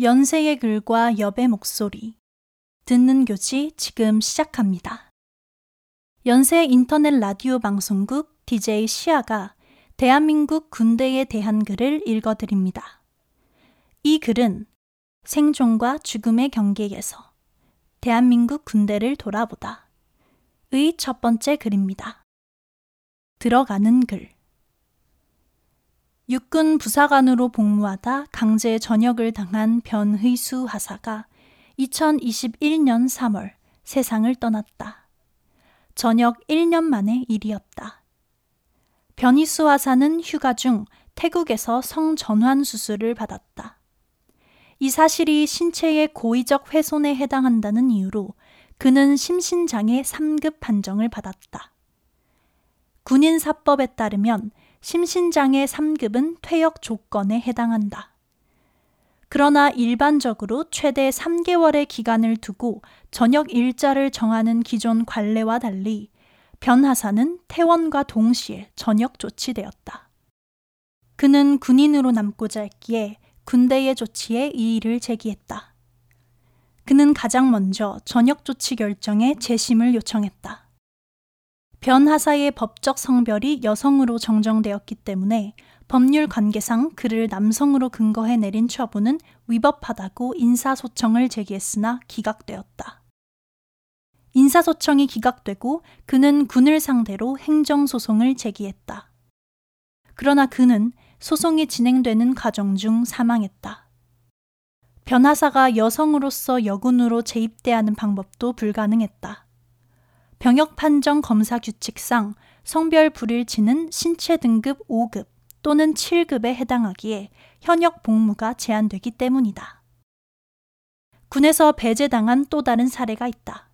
연세의 글과 엽의 목소리. 듣는 교지 지금 시작합니다. 연세 인터넷 라디오 방송국 DJ 시아가 대한민국 군대에 대한 글을 읽어드립니다. 이 글은 생존과 죽음의 경계에서 대한민국 군대를 돌아보다 의 첫 번째 글입니다. 들어가는 글. 육군 부사관으로 복무하다 강제 전역을 당한 변의수 하사가 2021년 3월 세상을 떠났다. 전역 1년 만의 일이었다. 변희수 하사는 휴가 중 태국에서 성전환 수술을 받았다. 이 사실이 신체의 고의적 훼손에 해당한다는 이유로 그는 심신장애 3급 판정을 받았다. 군인사법에 따르면 심신장애 3급은 퇴역 조건에 해당한다. 그러나 일반적으로 최대 3개월의 기간을 두고 전역 일자를 정하는 기존 관례와 달리 변하사는 퇴원과 동시에 전역 조치되었다. 그는 군인으로 남고자 했기에 군대의 조치에 이의를 제기했다. 그는 가장 먼저 전역 조치 결정에 재심을 요청했다. 변하사의 법적 성별이 여성으로 정정되었기 때문에 법률 관계상 그를 남성으로 근거해 내린 처분은 위법하다고 인사소청을 제기했으나 기각되었다. 인사소청이 기각되고 그는 군을 상대로 행정소송을 제기했다. 그러나 그는 소송이 진행되는 과정 중 사망했다. 변하사가 여성으로서 여군으로 재입대하는 방법도 불가능했다. 병역 판정 검사 규칙상 성별 불일치는 신체 등급 5급 또는 7급에 해당하기에 현역 복무가 제한되기 때문이다. 군에서 배제당한 또 다른 사례가 있다.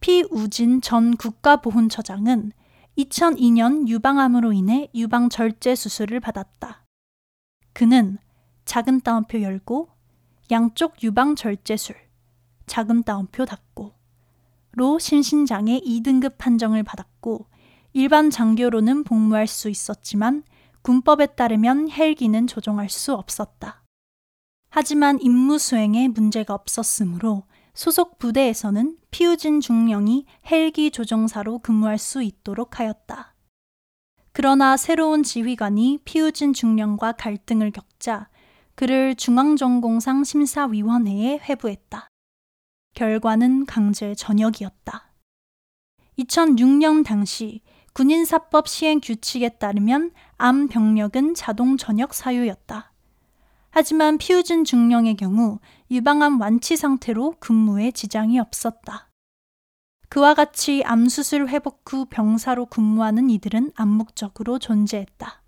피우진 전 국가보훈처장은 2002년 유방암으로 인해 유방 절제 수술을 받았다. 그는 작은 따옴표 열고 양쪽 유방 절제술, 작은 따옴표 닫고 로 신신장애 2등급 판정을 받았고 일반 장교로는 복무할 수 있었지만 군법에 따르면 헬기는 조종할 수 없었다. 하지만 임무 수행에 문제가 없었으므로 소속 부대에서는 피우진 중령이 헬기 조종사로 근무할 수 있도록 하였다. 그러나 새로운 지휘관이 피우진 중령과 갈등을 겪자 그를 중앙전공상 심사위원회에 회부했다. 결과는 강제 전역이었다. 2006년 당시 군인사법 시행 규칙에 따르면 암 병력은 자동 전역 사유였다. 하지만 피우진 중령의 경우 유방암 완치 상태로 근무에 지장이 없었다. 그와 같이 암 수술 회복 후 병사로 근무하는 이들은 암묵적으로 존재했다.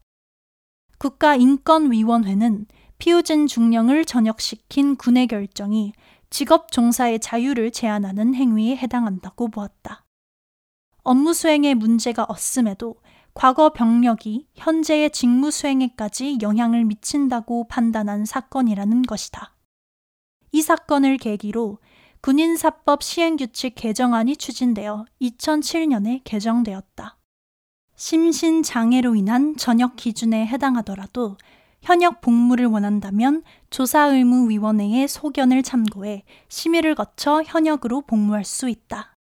국가인권위원회는 피우진 중령을 전역시킨 군의 결정이 직업 종사의 자유를 제한하는 행위에 해당한다고 보았다. 업무 수행에 문제가 없음에도 과거 병력이 현재의 직무 수행에까지 영향을 미친다고 판단한 사건이라는 것이다. 이 사건을 계기로 군인사법 시행규칙 개정안이 추진되어 2007년에 개정되었다. 심신장애로 인한 전역 기준에 해당하더라도 현역 복무를 원한다면 조사의무위원회의 소견을 참고해 심의를 거쳐 현역으로 복무할 수 있다.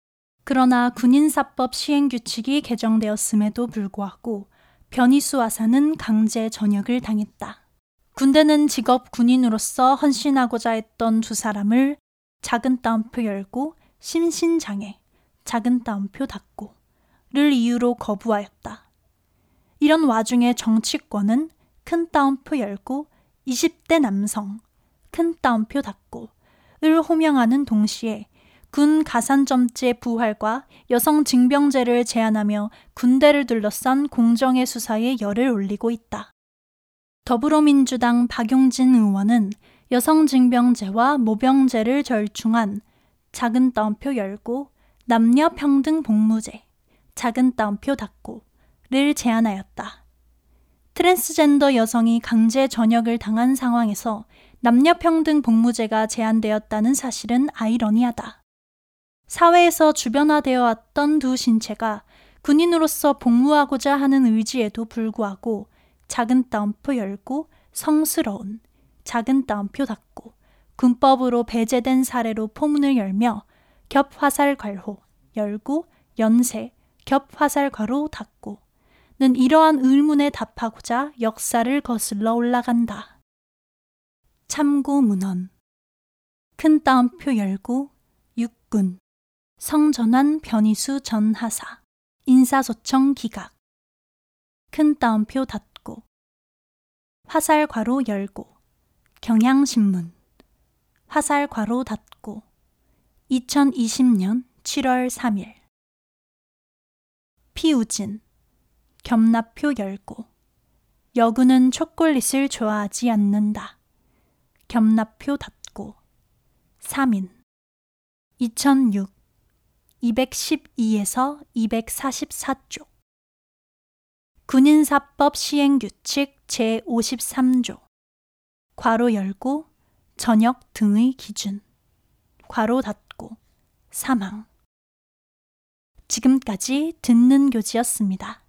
그러나 군인사법 시행규칙이 개정되었음에도 불구하고 변희수 아사는 강제 전역을 당했다. 군대는 직업 군인으로서 헌신하고자 했던 두 사람을 작은 따옴표 열고 심신장애, 작은 따옴표 닫고를 이유로 거부하였다. 이런 와중에 정치권은 큰 따옴표 열고 20대 남성, 큰 따옴표 닫고 을 호명하는 동시에 군 가산점제 부활과 여성 징병제를 제안하며 군대를 둘러싼 공정의 수사에 열을 올리고 있다. 더불어민주당 박용진 의원은 여성 징병제와 모병제를 절충한 작은 따옴표 열고 남녀 평등 복무제, 작은 따옴표 닫고를 제안하였다. 트랜스젠더 여성이 강제 전역을 당한 상황에서 남녀평등 복무제가 제한되었다는 사실은 아이러니하다. 사회에서 주변화되어 왔던 두 신체가 군인으로서 복무하고자 하는 의지에도 불구하고 작은 따옴표 열고 성스러운 작은 따옴표 닫고 군법으로 배제된 사례로 포문을 열며 겹화살 괄호 열고 연세 겹화살 괄호 닫고 는 이러한 의문에 답하고자 역사를 거슬러 올라간다. 참고 문헌. 큰 따옴표 열고 육군. 성전환 변희수 전하사. 인사소청 기각. 큰 따옴표 닫고. 화살 괄호 열고. 경향신문. 화살 괄호 닫고. 2020년 7월 3일. 피우진 겸납표 열고 여군은 초콜릿을 좋아하지 않는다. 겸납표 닫고 3인. 2006 212에서 244쪽. 군인사법 시행규칙 제53조. 괄호 열고 전역 등의 기준. 괄호 닫고 사망. 지금까지 듣는 교지였습니다.